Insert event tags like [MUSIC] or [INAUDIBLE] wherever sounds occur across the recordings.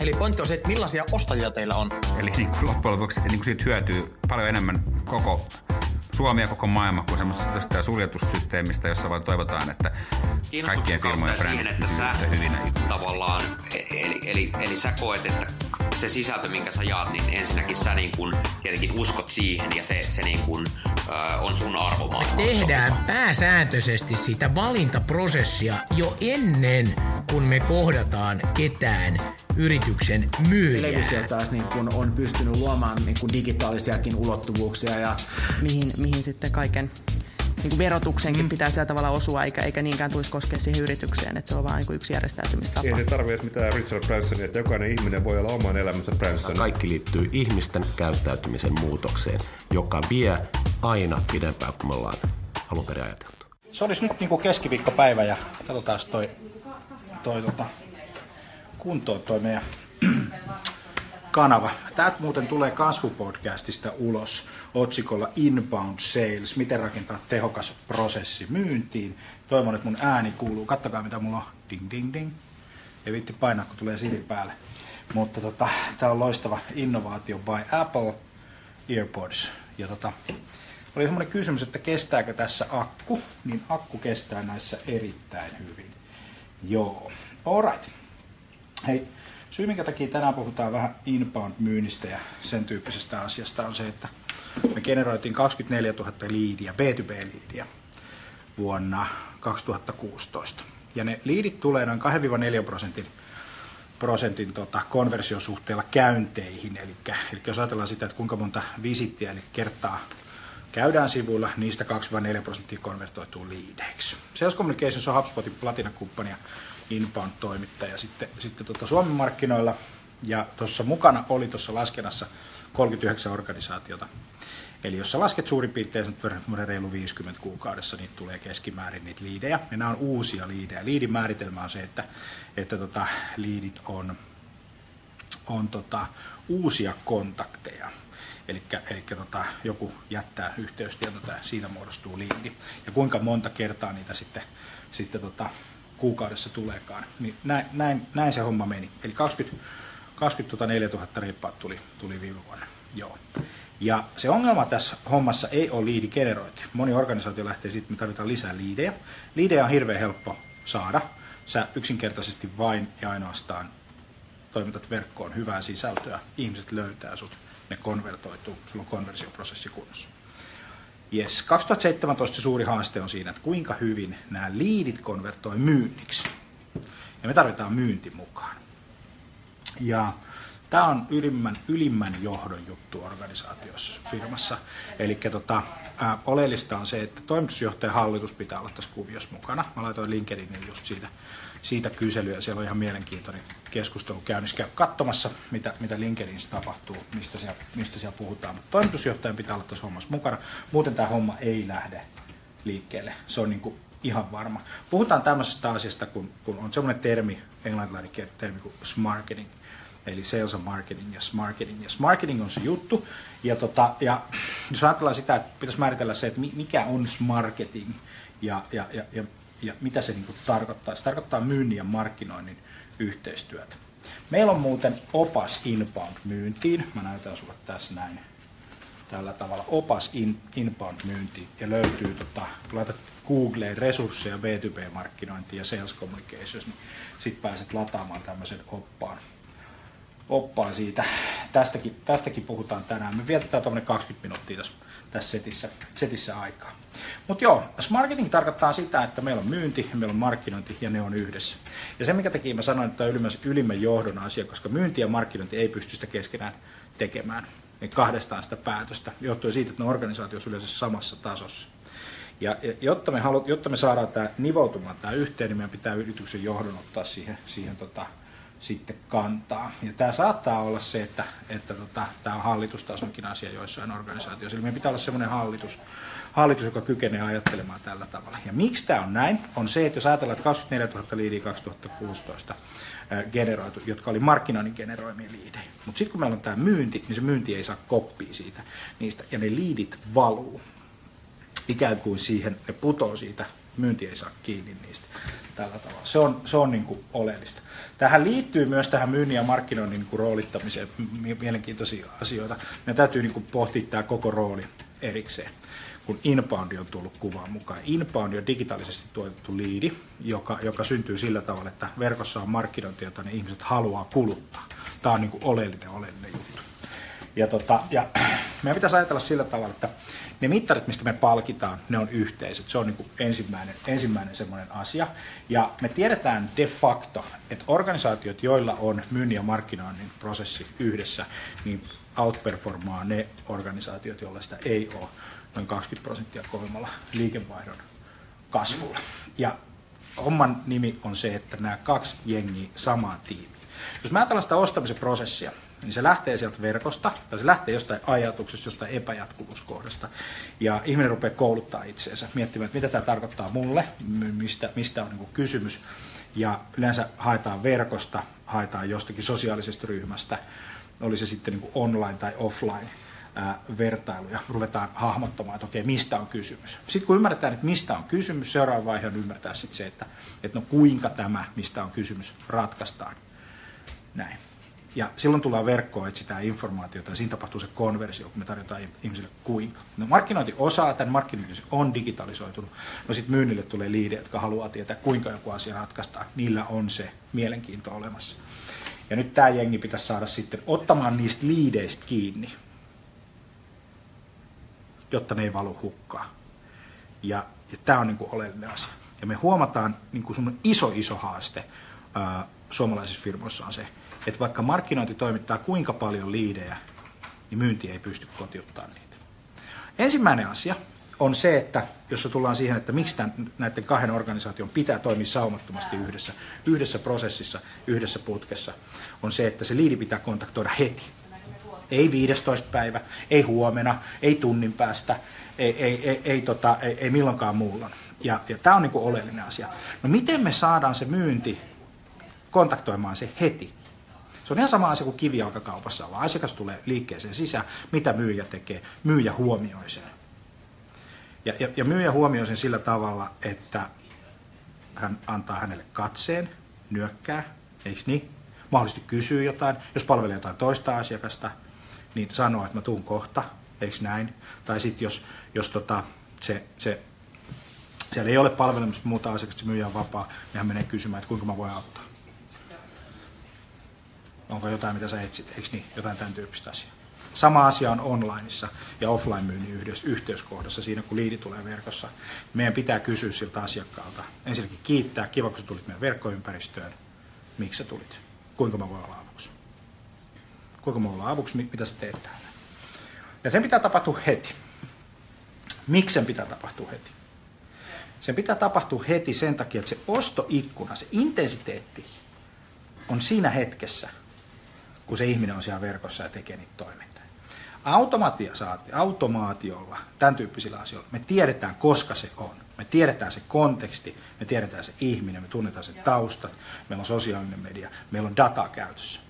Eli pointti on se, että millaisia ostajia teillä on. Eli niin kuin loppujen lopuksi niin kuin siitä hyötyy paljon enemmän koko Suomi ja koko maailma kuin semmoisesta suljetusysteemistä, jossa vaan toivotaan, että kaikkien firmojen brändit pysyvät hyvinä tavallaan, eli, eli, eli sä koet, että se sisältö, minkä sä jaat, niin ensinnäkin sä niin kun, tietenkin uskot siihen ja se, se niin kun, äh, on sun arvomaailma. Me tehdään pääsääntöisesti sitä valintaprosessia jo ennen kuin me kohdataan ketään yrityksen myyjää. Televisio taas niin kun on pystynyt luomaan niin kun digitaalisiakin ulottuvuuksia. Ja... Mihin, mihin sitten kaiken niin kuin verotuksenkin mm. pitää sillä tavalla osua, eikä, eikä niinkään tulisi koskea siihen yritykseen, että se on vain niin yksi järjestäytymistapa. Ei se tarvitse mitään Richard Bransonia, että jokainen ihminen voi olla oman elämänsä Branson. Kaikki liittyy ihmisten käyttäytymisen muutokseen, joka vie aina pidempään kuin me ollaan alun perin ajateltu. Se olisi nyt niin kuin keskiviikkopäivä ja katsotaan toi, toi tota, kuntoon toi meidän [CLEARS THROAT] kanava. Tämä muuten tulee kasvupodcastista ulos otsikolla Inbound Sales, miten rakentaa tehokas prosessi myyntiin. Toivon, että mun ääni kuuluu. Kattokaa mitä mulla on. Ding, ding, ding. Ei vitti painaa, kun tulee sili päälle. Mutta tota, tämä on loistava innovaatio by Apple Earpods. Ja tota, oli semmoinen kysymys, että kestääkö tässä akku, niin akku kestää näissä erittäin hyvin. Joo, alright. Hei, syy minkä takia tänään puhutaan vähän inbound-myynnistä ja sen tyyppisestä asiasta on se, että me generoitiin 24 000 liidiä, B2B-liidiä vuonna 2016. Ja ne liidit tulee noin 2-4 prosentin, prosentin tota, konversiosuhteella käynteihin. Eli, eli jos ajatellaan sitä, että kuinka monta visittiä eli kertaa käydään sivuilla, niistä 2-4 prosenttia konvertoituu liideiksi. Sales Communications on HubSpotin platinakumppani ja inbound-toimittaja sitten, sitten tota Suomen markkinoilla. Ja tuossa mukana oli tuossa laskennassa 39 organisaatiota. Eli jos sä lasket suurin piirtein reilu 50 kuukaudessa, niin tulee keskimäärin niitä liidejä. Ja nämä on uusia liidejä. Liidin määritelmä on se, että, että tota, liidit on, on tota, uusia kontakteja. Eli, tota, joku jättää yhteystietoa ja siitä muodostuu liidi. Ja kuinka monta kertaa niitä sitten, sitten tota, kuukaudessa tuleekaan. Niin näin, näin, näin se homma meni. Eli 20, 24 000 reippaat tuli, tuli viime vuonna. Joo. Ja se ongelma tässä hommassa ei ole liidigenerointi. Moni organisaatio lähtee siitä, että me tarvitaan lisää liidejä. Liidejä on hirveän helppo saada. Sä yksinkertaisesti vain ja ainoastaan toimitat verkkoon hyvää sisältöä. Ihmiset löytää sut, ne konvertoituu, sulla on konversioprosessi kunnossa. Yes. 2017 se suuri haaste on siinä, että kuinka hyvin nämä liidit konvertoi myynniksi. Ja me tarvitaan myynti mukaan. Ja tämä on ylimmän, ylimmän johdon juttu organisaatiossa, firmassa. Eli tota, oleellista on se, että toimitusjohtajan hallitus pitää olla tässä kuviossa mukana. Mä laitoin LinkedInin just siitä siitä kyselyä. Siellä on ihan mielenkiintoinen keskustelu käynnissä. Käy katsomassa, mitä, mitä LinkedInissä tapahtuu, mistä siellä, mistä siellä puhutaan. Mutta toimitusjohtajan pitää olla tässä hommassa mukana. Muuten tämä homma ei lähde liikkeelle. Se on niin kuin ihan varma. Puhutaan tämmöisestä asiasta, kun, kun on semmoinen termi, englantilainen termi kuin smarketing. Eli sales and marketing ja marketing. Ja marketing on se juttu. Ja, tota, ja jos ajatellaan sitä, että pitäisi määritellä se, että mikä on marketing ja, ja, ja, ja ja mitä se niin kuin tarkoittaa. Se tarkoittaa myynnin ja markkinoinnin yhteistyötä. Meillä on muuten opas inbound-myyntiin. Mä näytän sulle tässä näin tällä tavalla opas in, inbound myyntiin ja löytyy, tota, kun laitat Googleen resursseja B2B-markkinointiin ja sales communications, niin sit pääset lataamaan tämmöisen oppaan, oppaan siitä. Tästäkin, tästäkin puhutaan tänään. Me vietetään tuommoinen 20 minuuttia tässä, tässä setissä, setissä aikaa. Mutta joo, marketing tarkoittaa sitä, että meillä on myynti, meillä on markkinointi ja ne on yhdessä. Ja se, mikä takia mä sanoin, että tämä on ylimmän johdon asia, koska myynti ja markkinointi ei pysty sitä keskenään tekemään. Ne kahdestaan sitä päätöstä, johtuen siitä, että ne organisaatioissa yleensä samassa tasossa. Ja, jotta, me halu, jotta me saadaan tämä nivoutumaan tämä yhteen, niin meidän pitää yrityksen johdon ottaa siihen, siihen tota, sitten kantaa. Ja tämä saattaa olla se, että, että tota, tämä on hallitustasonkin asia joissain organisaatioissa. Eli meidän pitää olla sellainen hallitus, hallitus, joka kykenee ajattelemaan tällä tavalla. Ja miksi tämä on näin, on se, että jos ajatellaan, että 24 000 liidiä 2016 generoitu, jotka oli markkinoinnin generoimia liidejä. Mutta sitten kun meillä on tämä myynti, niin se myynti ei saa koppia siitä niistä, ja ne liidit valuu ikään kuin siihen, ne putoo siitä, myynti ei saa kiinni niistä tällä tavalla. Se on, se on niin kuin oleellista. Tähän liittyy myös tähän myynnin ja markkinoinnin niin kuin roolittamiseen mielenkiintoisia asioita. Meidän täytyy niin kuin pohtia tämä koko rooli erikseen kun inbound on tullut kuvaan mukaan. Inbound on digitaalisesti tuotettu liidi, joka, joka syntyy sillä tavalla, että verkossa on markkinointi, jota ne ihmiset haluaa kuluttaa. Tämä on niin kuin oleellinen, oleellinen juttu. Ja, tota, ja [CLEARS THROAT] meidän pitäisi ajatella sillä tavalla, että ne mittarit, mistä me palkitaan, ne on yhteiset. Se on niin kuin ensimmäinen, ensimmäinen semmoinen asia. Ja me tiedetään de facto, että organisaatiot, joilla on myynnin ja markkinoinnin prosessi yhdessä, niin outperformaa ne organisaatiot, joilla sitä ei ole noin 20 prosenttia kovemmalla liikevaihdon kasvulla. Ja homman nimi on se, että nämä kaksi jengiä samaan tiimiin. Jos mä ajatellaan sitä ostamisen prosessia, niin se lähtee sieltä verkosta, tai se lähtee jostain ajatuksesta, jostain epäjatkuvuuskohdasta, ja ihminen rupeaa kouluttaa itseensä, miettimään, että mitä tämä tarkoittaa mulle, mistä, mistä on niin kysymys, ja yleensä haetaan verkosta, haetaan jostakin sosiaalisesta ryhmästä, oli se sitten niin online tai offline, vertailuja, ruvetaan hahmottamaan, että okei, mistä on kysymys. Sitten kun ymmärretään, että mistä on kysymys, seuraava vaihe on ymmärtää sitten se, että, että no kuinka tämä, mistä on kysymys, ratkaistaan. Näin. Ja silloin tullaan verkkoon, etsitään informaatiota ja siinä tapahtuu se konversio, kun me tarjotaan ihmisille kuinka. No markkinointi osaa, tämän markkinointi on digitalisoitunut. No sitten myynnille tulee liidejä, jotka haluaa tietää, kuinka joku asia ratkaistaan. Niillä on se mielenkiinto olemassa. Ja nyt tämä jengi pitäisi saada sitten ottamaan niistä liideistä kiinni jotta ne ei valu hukkaan. Ja, ja tämä on niin kuin oleellinen asia. Ja me huomataan, niin kuin iso iso haaste ää, suomalaisissa firmoissa on se, että vaikka markkinointi toimittaa kuinka paljon liidejä, niin myynti ei pysty kotiuttamaan niitä. Ensimmäinen asia on se, että jos tullaan siihen, että miksi tämän, näiden kahden organisaation pitää toimia saumattomasti yhdessä, yhdessä prosessissa, yhdessä putkessa, on se, että se liidi pitää kontaktoida heti ei 15 päivä, ei huomenna, ei tunnin päästä, ei, ei, ei, ei, tota, ei, ei milloinkaan muulla. Ja, ja tämä on niin oleellinen asia. No miten me saadaan se myynti kontaktoimaan se heti? Se on ihan sama asia kuin kivijalkakaupassa, vaan asiakas tulee liikkeeseen sisään, mitä myyjä tekee, myyjä huomioi sen. Ja, ja, ja myyjä huomioi sen sillä tavalla, että hän antaa hänelle katseen, nyökkää, eikö niin? Mahdollisesti kysyy jotain, jos palvelee jotain toista asiakasta, niin sanoa, että mä tuun kohta, eikö näin? Tai sitten jos, jos tota, se, se, siellä ei ole palvelemassa muuta asiakasta, se myyjä on vapaa, niin hän menee kysymään, että kuinka mä voin auttaa. Onko jotain, mitä sä etsit, eikö niin? Jotain tämän tyyppistä asiaa. Sama asia on onlineissa ja offline-myynnin yhteyskohdassa siinä, kun liidi tulee verkossa. Meidän pitää kysyä siltä asiakkaalta. Ensinnäkin kiittää, kiva kun sä tulit meidän verkkoympäristöön. Miksi sä tulit? Kuinka mä voin olla avuksi? kuinka me ollaan avuksi, mitä sä teet täällä. Ja sen pitää tapahtua heti. Miksi sen pitää tapahtua heti? Sen pitää tapahtua heti sen takia, että se ostoikkuna, se intensiteetti on siinä hetkessä, kun se ihminen on siellä verkossa ja tekee niitä toimintoja. Automaatiolla, tämän tyyppisillä asioilla, me tiedetään, koska se on. Me tiedetään se konteksti, me tiedetään se ihminen, me tunnetaan se taustat, meillä on sosiaalinen media, meillä on data käytössä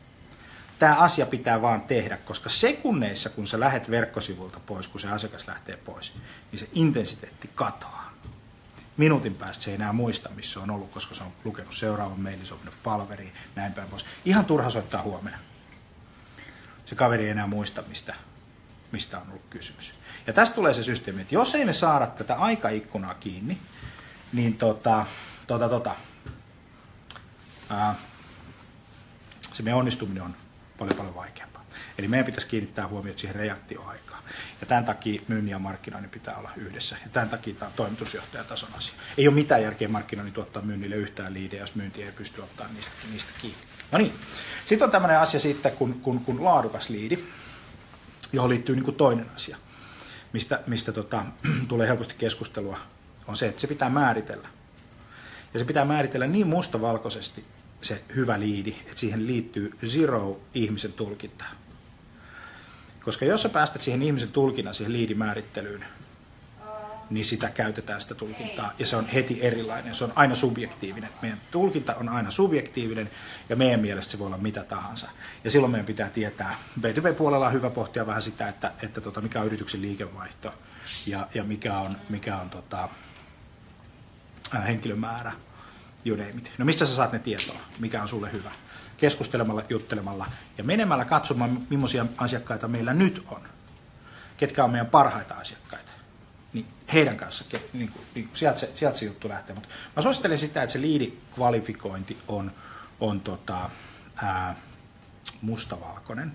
tämä asia pitää vaan tehdä, koska sekunneissa, kun sä lähet verkkosivulta pois, kun se asiakas lähtee pois, niin se intensiteetti katoaa. Minuutin päästä se ei enää muista, missä on ollut, koska se on lukenut seuraavan mailin, se on palveriin, näin päin pois. Ihan turha soittaa huomenna. Se kaveri ei enää muista, mistä, mistä on ollut kysymys. Ja tästä tulee se systeemi, että jos ei me saada tätä aikaikkunaa kiinni, niin tota, tota, tota, ää, se meidän onnistuminen on paljon paljon vaikeampaa. Eli meidän pitäisi kiinnittää huomiota siihen reaktioaikaan. Ja tämän takia myynnin ja markkinoinnin pitää olla yhdessä. Ja tämän takia tämä on toimitusjohtajatason asia. Ei ole mitään järkeä markkinoinnin tuottaa myynnille yhtään liidejä, jos myynti ei pysty ottamaan niistä, niistä kiinni. No niin. Sitten on tämmöinen asia sitten, kun, kun, kun laadukas liidi, johon liittyy niin kuin toinen asia, mistä, mistä tota, [CLEARS THROAT] tulee helposti keskustelua, on se, että se pitää määritellä. Ja se pitää määritellä niin mustavalkoisesti, se hyvä liidi, että siihen liittyy zero ihmisen tulkintaa. Koska jos sä päästät siihen ihmisen tulkinnan siihen liidimäärittelyyn, niin sitä käytetään sitä tulkintaa ja se on heti erilainen, se on aina subjektiivinen. Meidän tulkinta on aina subjektiivinen ja meidän mielestä se voi olla mitä tahansa. Ja silloin meidän pitää tietää, B2B-puolella on hyvä pohtia vähän sitä, että, että tota, mikä on yrityksen liikevaihto ja, ja mikä on, mikä on tota, henkilömäärä, you name it. No mistä sä saat ne tietoa, mikä on sulle hyvä? Keskustelemalla, juttelemalla ja menemällä katsomaan, millaisia asiakkaita meillä nyt on. Ketkä on meidän parhaita asiakkaita niin heidän kanssa, niin kuin, niin kuin sieltä, se, sieltä se juttu lähtee. Mutta mä suosittelen sitä, että se liidikvalifikointi on, on tota, ää, mustavalkoinen,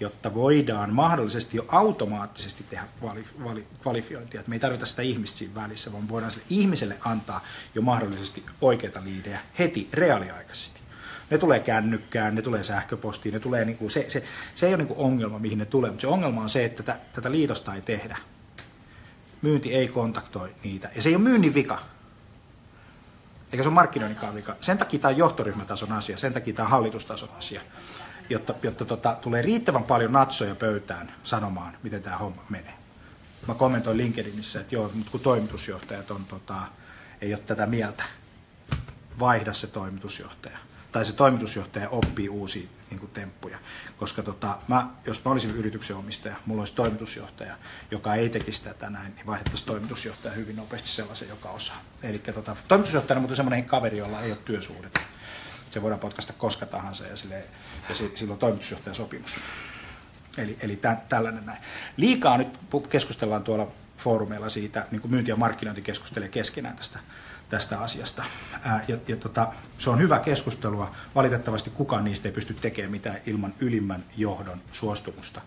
jotta voidaan mahdollisesti jo automaattisesti tehdä vali, vali, kvalifiointia. Että me ei tarvita sitä ihmistä siinä välissä, vaan voidaan sille ihmiselle antaa jo mahdollisesti oikeita liidejä heti reaaliaikaisesti. Ne tulee kännykkään, ne tulee sähköpostiin, ne tulee, niin kuin, se, se, se ei ole niin kuin ongelma, mihin ne tulee, mutta se ongelma on se, että tätä, tätä liitosta ei tehdä myynti ei kontaktoi niitä. Ja se ei ole myynnin vika. Eikä se ole markkinoinnikaan vika. Sen takia tämä on johtoryhmätason asia, sen takia tämä on hallitustason asia. Jotta, jotta tota, tulee riittävän paljon natsoja pöytään sanomaan, miten tämä homma menee. Mä kommentoin LinkedInissä, että joo, mutta kun toimitusjohtajat on, tota, ei ole tätä mieltä, vaihda se toimitusjohtaja tai se toimitusjohtaja oppii uusia niin kuin, temppuja. Koska tota, mä, jos mä olisin yrityksen omistaja, mulla olisi toimitusjohtaja, joka ei tekisi tätä näin, niin vaihdettaisiin toimitusjohtaja hyvin nopeasti sellaisen, joka osaa. Eli tota, toimitusjohtajana mutta semmoinen kaveri, jolla ei ole työsuhdetta. Se voidaan potkasta koska tahansa ja, sille, ja silloin on toimitusjohtajan sopimus. Eli, eli tä, tällainen näin. Liikaa nyt keskustellaan tuolla foorumeilla siitä, niin kuin myynti- ja markkinointi keskustelee keskenään tästä tästä asiasta. Ää, ja, ja tota, se on hyvä keskustelua. Valitettavasti kukaan niistä ei pysty tekemään mitään ilman ylimmän johdon suostumusta.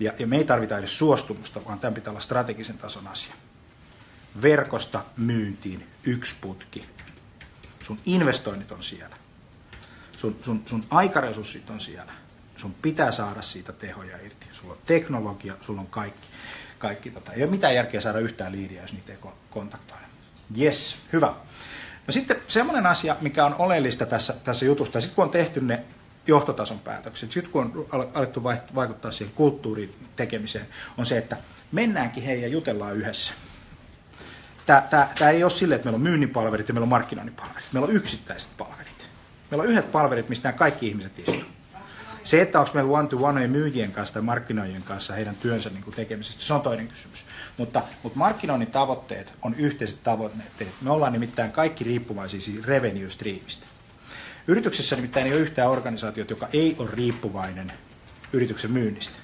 Ja, ja me ei tarvita edes suostumusta, vaan tämä pitää olla strategisen tason asia. Verkosta myyntiin yksi putki. Sun investoinnit on siellä. Sun, sun, sun aikaresurssit on siellä. Sun pitää saada siitä tehoja irti. Sulla on teknologia, sulla on kaikki. kaikki tota. Ei ole mitään järkeä saada yhtään liidiä, jos niitä ei kontaktoida. Yes, hyvä. No sitten semmoinen asia, mikä on oleellista tässä, tässä jutusta, sitten kun on tehty ne johtotason päätökset, sitten kun on alettu vaikuttaa siihen kulttuurin tekemiseen, on se, että mennäänkin hei ja jutellaan yhdessä. Tämä, ei ole silleen, että meillä on myynnin palvelit ja meillä on markkinoinnin palvelit. Meillä on yksittäiset palvelit. Meillä on yhdet palvelit, mistä nämä kaikki ihmiset istuvat. Se, että onko meillä one-to-one myyjien kanssa tai markkinoijien kanssa heidän työnsä niin kuin tekemisestä, se on toinen kysymys. Mutta, mutta markkinoinnin tavoitteet on yhteiset tavoitteet. Me ollaan nimittäin kaikki riippuvaisia revenue streamista. Yrityksessä nimittäin ei ole yhtään organisaatiota, joka ei ole riippuvainen yrityksen myynnistä.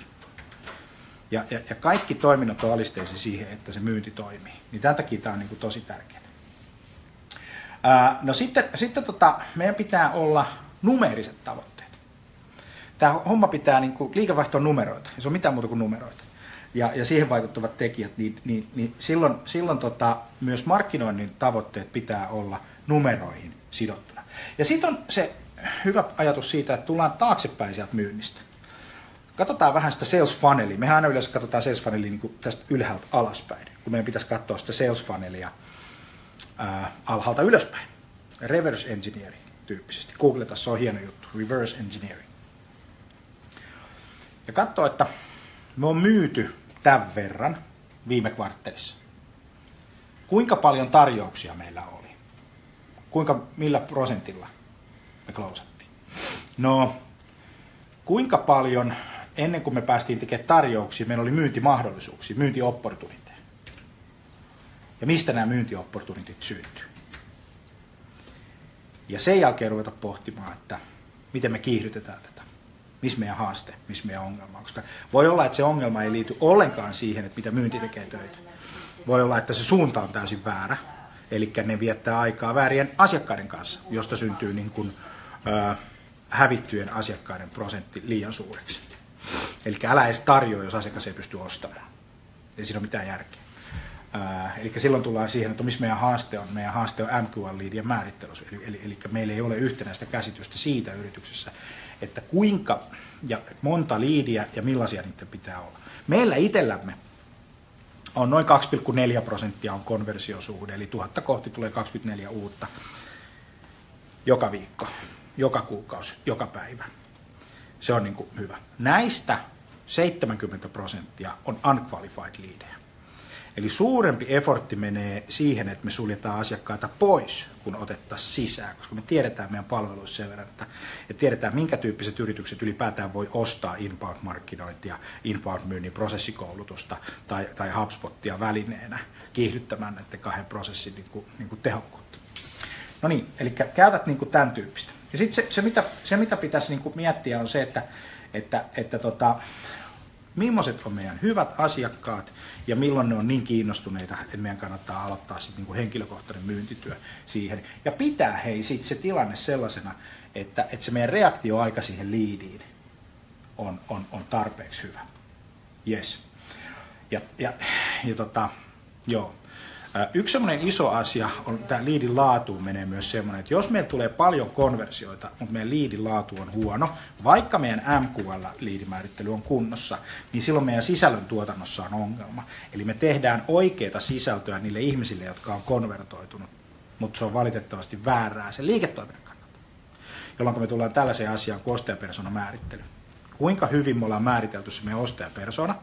Ja, ja, ja kaikki toiminnot on alisteisia siihen, että se myynti toimii. Niin tämän takia tämä on niin kuin tosi tärkeää. Ää, no sitten, sitten tota, meidän pitää olla numeeriset tavoitteet. Tämä homma pitää, niin kuin, liikevaihto on numeroita, ei se on mitään muuta kuin numeroita ja, ja siihen vaikuttavat tekijät, niin, niin, niin silloin, silloin tota, myös markkinoinnin tavoitteet pitää olla numeroihin sidottuna. Ja sitten on se hyvä ajatus siitä, että tullaan taaksepäin sieltä myynnistä. Katsotaan vähän sitä sales funnelia. Mehän aina yleensä katsotaan sales funnelia niin tästä ylhäältä alaspäin, kun meidän pitäisi katsoa sitä sales funnelia ää, alhaalta ylöspäin. Reverse engineering tyyppisesti. Googleta, se on hieno juttu. Reverse engineering. Ja katsoa, että me on myyty tämän verran viime kvarttelissa. Kuinka paljon tarjouksia meillä oli? Kuinka, millä prosentilla me klousattiin? No, kuinka paljon ennen kuin me päästiin tekemään tarjouksia, meillä oli myyntimahdollisuuksia, myyntiopportuniteja. Ja mistä nämä myyntiopportunitit syntyy? Ja sen jälkeen ruveta pohtimaan, että miten me kiihdytetään tätä missä meidän haaste, missä meidän ongelma on. Koska voi olla, että se ongelma ei liity ollenkaan siihen, että mitä myynti tekee töitä. Voi olla, että se suunta on täysin väärä. Eli ne viettää aikaa väärien asiakkaiden kanssa, josta syntyy niin kuin, ö, hävittyjen asiakkaiden prosentti liian suureksi. Eli älä edes tarjoa, jos asiakas ei pysty ostamaan. Ei siinä ole mitään järkeä. Eli silloin tullaan siihen, että missä meidän haaste on. Meidän haaste on MQL-liidien määrittelyssä. Eli, eli, eli meillä ei ole yhtenäistä käsitystä siitä yrityksessä, että kuinka ja monta liidiä ja millaisia niiden pitää olla. Meillä itsellämme on noin 2,4 prosenttia on konversiosuhde, eli tuhatta kohti tulee 24 uutta joka viikko. joka kuukausi, joka päivä. Se on niin kuin hyvä. Näistä 70 prosenttia on unqualified leadejä. Eli suurempi effortti menee siihen, että me suljetaan asiakkaita pois, kun otettaisiin sisään, koska me tiedetään meidän palveluissa sen verran, että, että tiedetään, minkä tyyppiset yritykset ylipäätään voi ostaa inbound-markkinointia, inbound-myynnin prosessikoulutusta tai, tai HubSpotia välineenä kiihdyttämään näiden kahden prosessin niin kuin, niin kuin tehokkuutta. No niin, eli käytät niin kuin tämän tyyppistä. Ja sitten se, se, mitä, se, mitä pitäisi niin kuin miettiä, on se, että, että, että tota, millaiset on meidän hyvät asiakkaat ja milloin ne on niin kiinnostuneita, että meidän kannattaa aloittaa sitten niin henkilökohtainen myyntityö siihen. Ja pitää hei sitten se tilanne sellaisena, että, että se meidän reaktioaika siihen liidiin on, on, on tarpeeksi hyvä. Yes. Ja, ja, ja tota, joo. Yksi semmoinen iso asia on tämä liidin laatuun menee myös semmoinen, että jos meillä tulee paljon konversioita, mutta meidän liidin laatu on huono, vaikka meidän MQL-liidimäärittely on kunnossa, niin silloin meidän sisällön tuotannossa on ongelma. Eli me tehdään oikeita sisältöä niille ihmisille, jotka on konvertoitunut, mutta se on valitettavasti väärää sen liiketoiminnan kannalta. Jolloin me tullaan tällaiseen asiaan kuin ostajapersona määrittely. Kuinka hyvin me ollaan määritelty se meidän ostajapersona,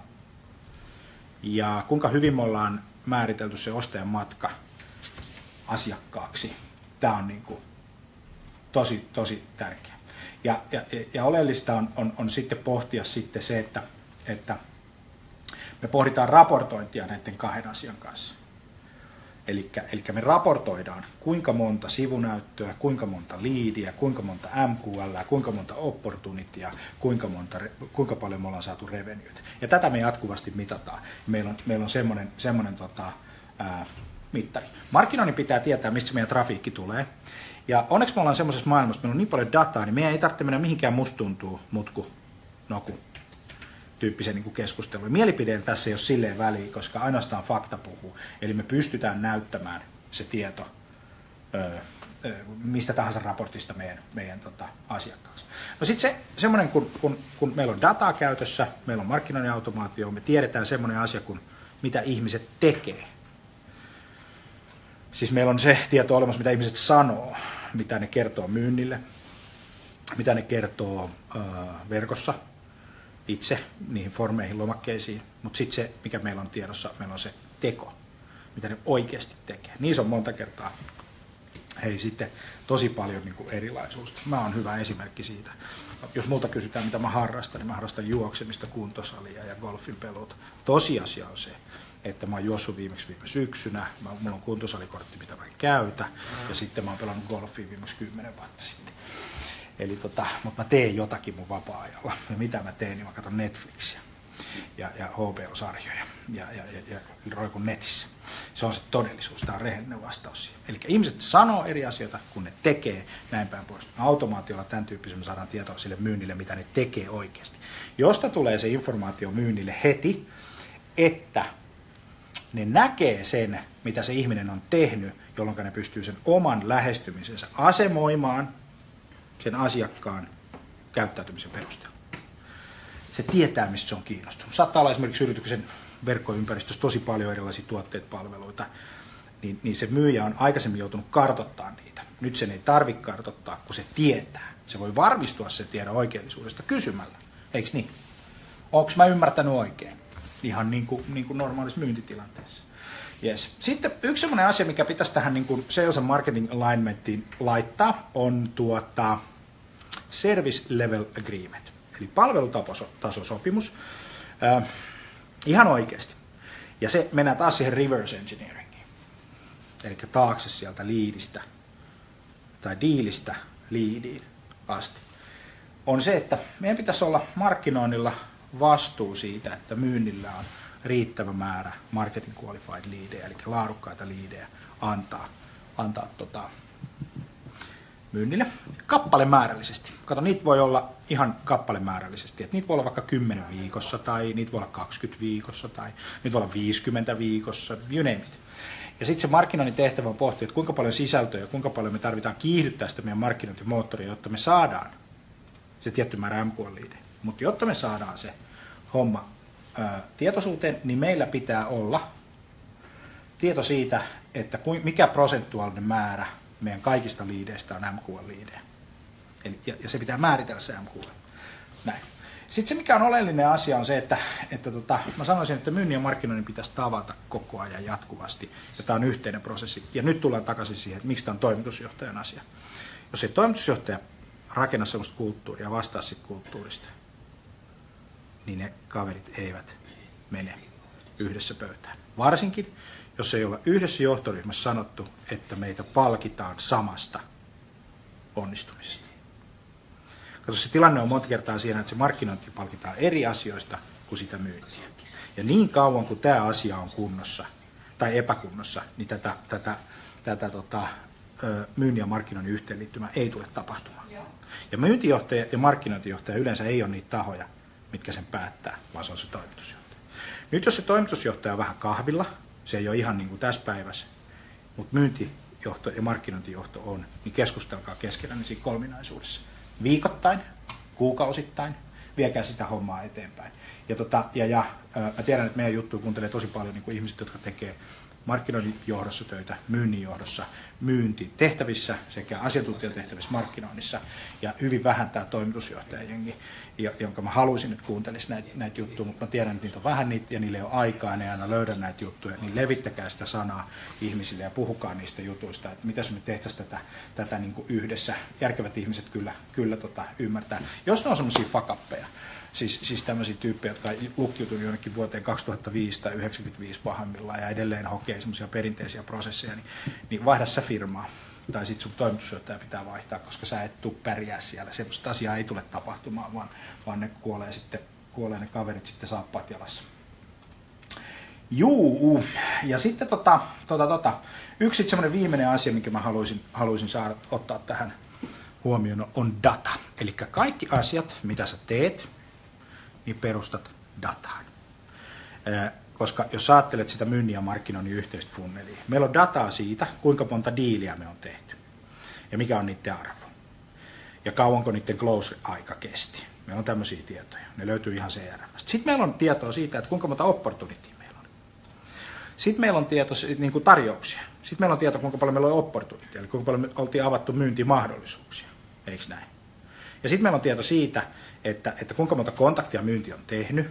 ja kuinka hyvin me ollaan määritelty se ostajan matka asiakkaaksi. Tämä on niin kuin tosi, tosi tärkeä. Ja, ja, ja oleellista on, on, on sitten pohtia sitten se, että, että me pohditaan raportointia näiden kahden asian kanssa. Eli, me raportoidaan, kuinka monta sivunäyttöä, kuinka monta liidiä, kuinka monta MQL, kuinka monta opportunitya, kuinka, monta, kuinka paljon me ollaan saatu revenueita. Ja tätä me jatkuvasti mitataan. Meillä on, meillä on semmoinen, semmoinen tota, ää, mittari. Markkinoinnin pitää tietää, mistä meidän trafiikki tulee. Ja onneksi me ollaan semmoisessa maailmassa, meillä on niin paljon dataa, niin meidän ei tarvitse mennä mihinkään musta tuntuu, mutku, noku tyyppisen niin keskustelun. Mielipideen tässä ei ole silleen väliä, koska ainoastaan fakta puhuu. Eli me pystytään näyttämään se tieto öö, mistä tahansa raportista meidän, meidän tota, asiakkaaksi. No sitten se, semmoinen, kun, kun, kun meillä on dataa käytössä, meillä on markkinoinnin automaatio, me tiedetään semmoinen asia kuin mitä ihmiset tekee. Siis meillä on se tieto olemassa, mitä ihmiset sanoo, mitä ne kertoo myynnille, mitä ne kertoo äh, verkossa, itse niihin formeihin, lomakkeisiin, mutta sitten se, mikä meillä on tiedossa, meillä on se teko, mitä ne oikeasti tekee. Niissä on monta kertaa hei sitten tosi paljon niin kuin erilaisuutta. Mä oon hyvä esimerkki siitä. Jos multa kysytään, mitä mä harrastan, niin mä harrastan juoksemista, kuntosalia ja golfin peluuta. Tosiasia on se, että mä oon juossut viimeksi viime syksynä, mä, mulla on kuntosalikortti, mitä mä käytä, ja sitten mä oon pelannut golfia viimeksi kymmenen vuotta sitten. Eli tota, mutta mä teen jotakin mun vapaa-ajalla. Ja mitä mä teen, niin mä katson Netflixiä ja, ja HBO-sarjoja ja, ja, ja, ja roikun netissä. Se on se todellisuus, tämä on rehellinen vastaus Eli ihmiset sanoo eri asioita, kun ne tekee näin päin pois. Automaatiolla tämän tyyppisen me saadaan tietoa sille myynnille, mitä ne tekee oikeasti. Josta tulee se informaatio myynnille heti, että ne näkee sen, mitä se ihminen on tehnyt, jolloin ne pystyy sen oman lähestymisensä asemoimaan sen asiakkaan käyttäytymisen perusteella. Se tietää, mistä se on kiinnostunut. Saattaa olla esimerkiksi yrityksen verkkoympäristössä tosi paljon erilaisia tuotteita, palveluita, niin, niin se myyjä on aikaisemmin joutunut kartottaa niitä. Nyt sen ei tarvitse kartottaa, kun se tietää. Se voi varmistua se tiedon oikeellisuudesta kysymällä. Eikö niin? Onko mä ymmärtänyt oikein? Ihan niin kuin, niin kuin normaalissa myyntitilanteessa. Yes. Sitten yksi sellainen asia, mikä pitäisi tähän niin kuin sales and marketing alignmentiin laittaa, on tuota service level agreement, eli palvelutasosopimus. Äh, ihan oikeasti. Ja se mennään taas siihen reverse engineeringiin, eli taakse sieltä liidistä tai diilistä liidiin asti. On se, että meidän pitäisi olla markkinoinnilla vastuu siitä, että myynnillä on riittävä määrä marketing qualified liidejä, eli laadukkaita liidejä antaa, antaa tota, myynnille kappalemäärällisesti. Kato, niitä voi olla ihan kappalemäärällisesti. Että niitä voi olla vaikka 10 viikossa tai niitä voi olla 20 viikossa tai niitä voi olla 50 viikossa, you name it. Ja sitten se markkinoinnin tehtävä on pohtia, että kuinka paljon sisältöä ja kuinka paljon me tarvitaan kiihdyttää sitä meidän markkinointimoottoria, jotta me saadaan se tietty määrä MQL-liidejä. Mutta jotta me saadaan se homma tietoisuuteen, niin meillä pitää olla tieto siitä, että mikä prosentuaalinen määrä meidän kaikista liideistä on MQL-liidejä. Ja, ja se pitää määritellä se MQL. Näin. Sitten se, mikä on oleellinen asia, on se, että, että tota, mä sanoisin, että myynnin ja markkinoinnin pitäisi tavata koko ajan jatkuvasti. Ja tämä on yhteinen prosessi. Ja nyt tullaan takaisin siihen, että miksi tämä on toimitusjohtajan asia. Jos ei toimitusjohtaja rakenna sellaista kulttuuria, vastaa siitä kulttuurista, niin ne kaverit eivät mene yhdessä pöytään. Varsinkin, jos ei olla yhdessä johtoryhmässä sanottu, että meitä palkitaan samasta onnistumisesta. Koska se tilanne on monta kertaa siinä, että se markkinointi palkitaan eri asioista kuin sitä myyntiä. Ja niin kauan kuin tämä asia on kunnossa tai epäkunnossa, niin tätä, tätä, tätä tota, myynnin ja markkinoinnin yhteenliittymää ei tule tapahtumaan. Ja myyntijohtaja ja markkinointijohtaja yleensä ei ole niitä tahoja, mitkä sen päättää, vaan se on se toimitusjohtaja. Nyt jos se toimitusjohtaja on vähän kahvilla, se ei ole ihan niin kuin tässä päivässä, mutta myyntijohto ja markkinointijohto on, niin keskustelkaa keskenään siinä kolminaisuudessa. Viikoittain, kuukausittain, viekää sitä hommaa eteenpäin. Ja, tota, ja, ja mä tiedän, että meidän juttu kuuntelee tosi paljon niin kuin ihmiset, jotka tekee markkinoinnin johdossa töitä, myynnin johdossa, myyntitehtävissä sekä asiantuntijatehtävissä markkinoinnissa ja hyvin vähän tämä toimitusjohtajajengi, jonka mä haluaisin nyt kuuntelisi näitä, näitä juttuja, mutta mä tiedän, että niitä on vähän niitä ja niille ei ole aikaa ne aina löydä näitä juttuja, niin levittäkää sitä sanaa ihmisille ja puhukaa niistä jutuista, että mitä me tehtäisiin tätä, tätä niin kuin yhdessä. Järkevät ihmiset kyllä, kyllä tota, ymmärtää. Jos ne on semmoisia fakappeja, siis, siis tämmöisiä tyyppejä, jotka lukkiutunut jonnekin vuoteen 2005 tai 1995 pahimmillaan ja edelleen hokee semmoisia perinteisiä prosesseja, niin, niin vaihda sä firmaa. Tai sitten sun toimitusjohtaja pitää vaihtaa, koska sä et tuu pärjää siellä. Semmoista asiaa ei tule tapahtumaan, vaan, vaan ne kuolee sitten, kuolee ne kaverit sitten saappaat jalassa. Juu, ja sitten tota, tota, tota, yksi semmoinen viimeinen asia, minkä mä haluaisin, haluaisin saada ottaa tähän huomioon, on data. Eli kaikki asiat, mitä sä teet, niin perustat dataan. Koska jos ajattelet sitä myynnin ja markkinoinnin yhteistä funnelia, meillä on dataa siitä, kuinka monta diiliä me on tehty ja mikä on niiden arvo. Ja kauanko niiden close-aika kesti. Meillä on tämmöisiä tietoja. Ne löytyy ihan CRM. Sitten meillä on tietoa siitä, että kuinka monta opportunity meillä on. Sitten meillä on tieto niin kuin tarjouksia. Sitten meillä on tieto, kuinka paljon meillä on opportunity, eli kuinka paljon me oltiin avattu myyntimahdollisuuksia. Eikö näin? Ja sitten meillä on tieto siitä, että, että kuinka monta kontaktia myynti on tehnyt.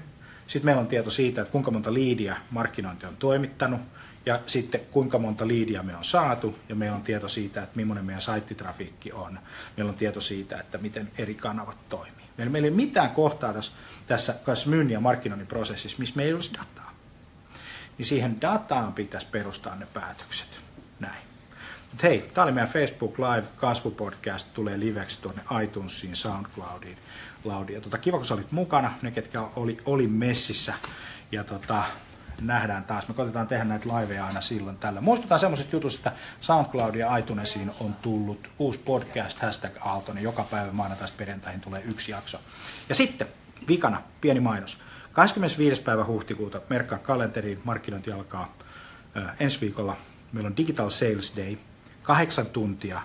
Sitten meillä on tieto siitä, että kuinka monta liidiä markkinointi on toimittanut. Ja sitten kuinka monta liidiä me on saatu. Ja meillä on tieto siitä, että millainen meidän saittitrafiikki on. Meillä on tieto siitä, että miten eri kanavat toimii. Meillä, ei ole mitään kohtaa tässä, tässä, tässä myynnin ja markkinoinnin prosessissa, missä meillä ei olisi dataa. Niin siihen dataan pitäisi perustaa ne päätökset. Näin. Mut hei, tämä oli meidän Facebook Live kasvupodcast, tulee liveksi tuonne iTunesiin, SoundCloudiin. Laudia. Tota, kiva, kun sä olit mukana, ne ketkä oli, oli messissä. Ja tota, nähdään taas. Me koitetaan tehdä näitä liveja aina silloin tällä. Muistutaan semmoiset jutut, että SoundCloud ja iTunesiin on tullut uusi podcast, hashtag Aalto, niin joka päivä maanantaista perjantaihin tulee yksi jakso. Ja sitten vikana, pieni mainos. 25. päivä huhtikuuta, merkkaa kalenteriin, markkinointi alkaa ö, ensi viikolla. Meillä on Digital Sales Day, kahdeksan tuntia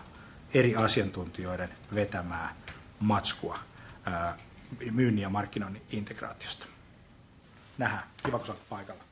eri asiantuntijoiden vetämää matskua myynnin ja markkinoinnin integraatiosta. Nähdään. Kiva, kun paikalla.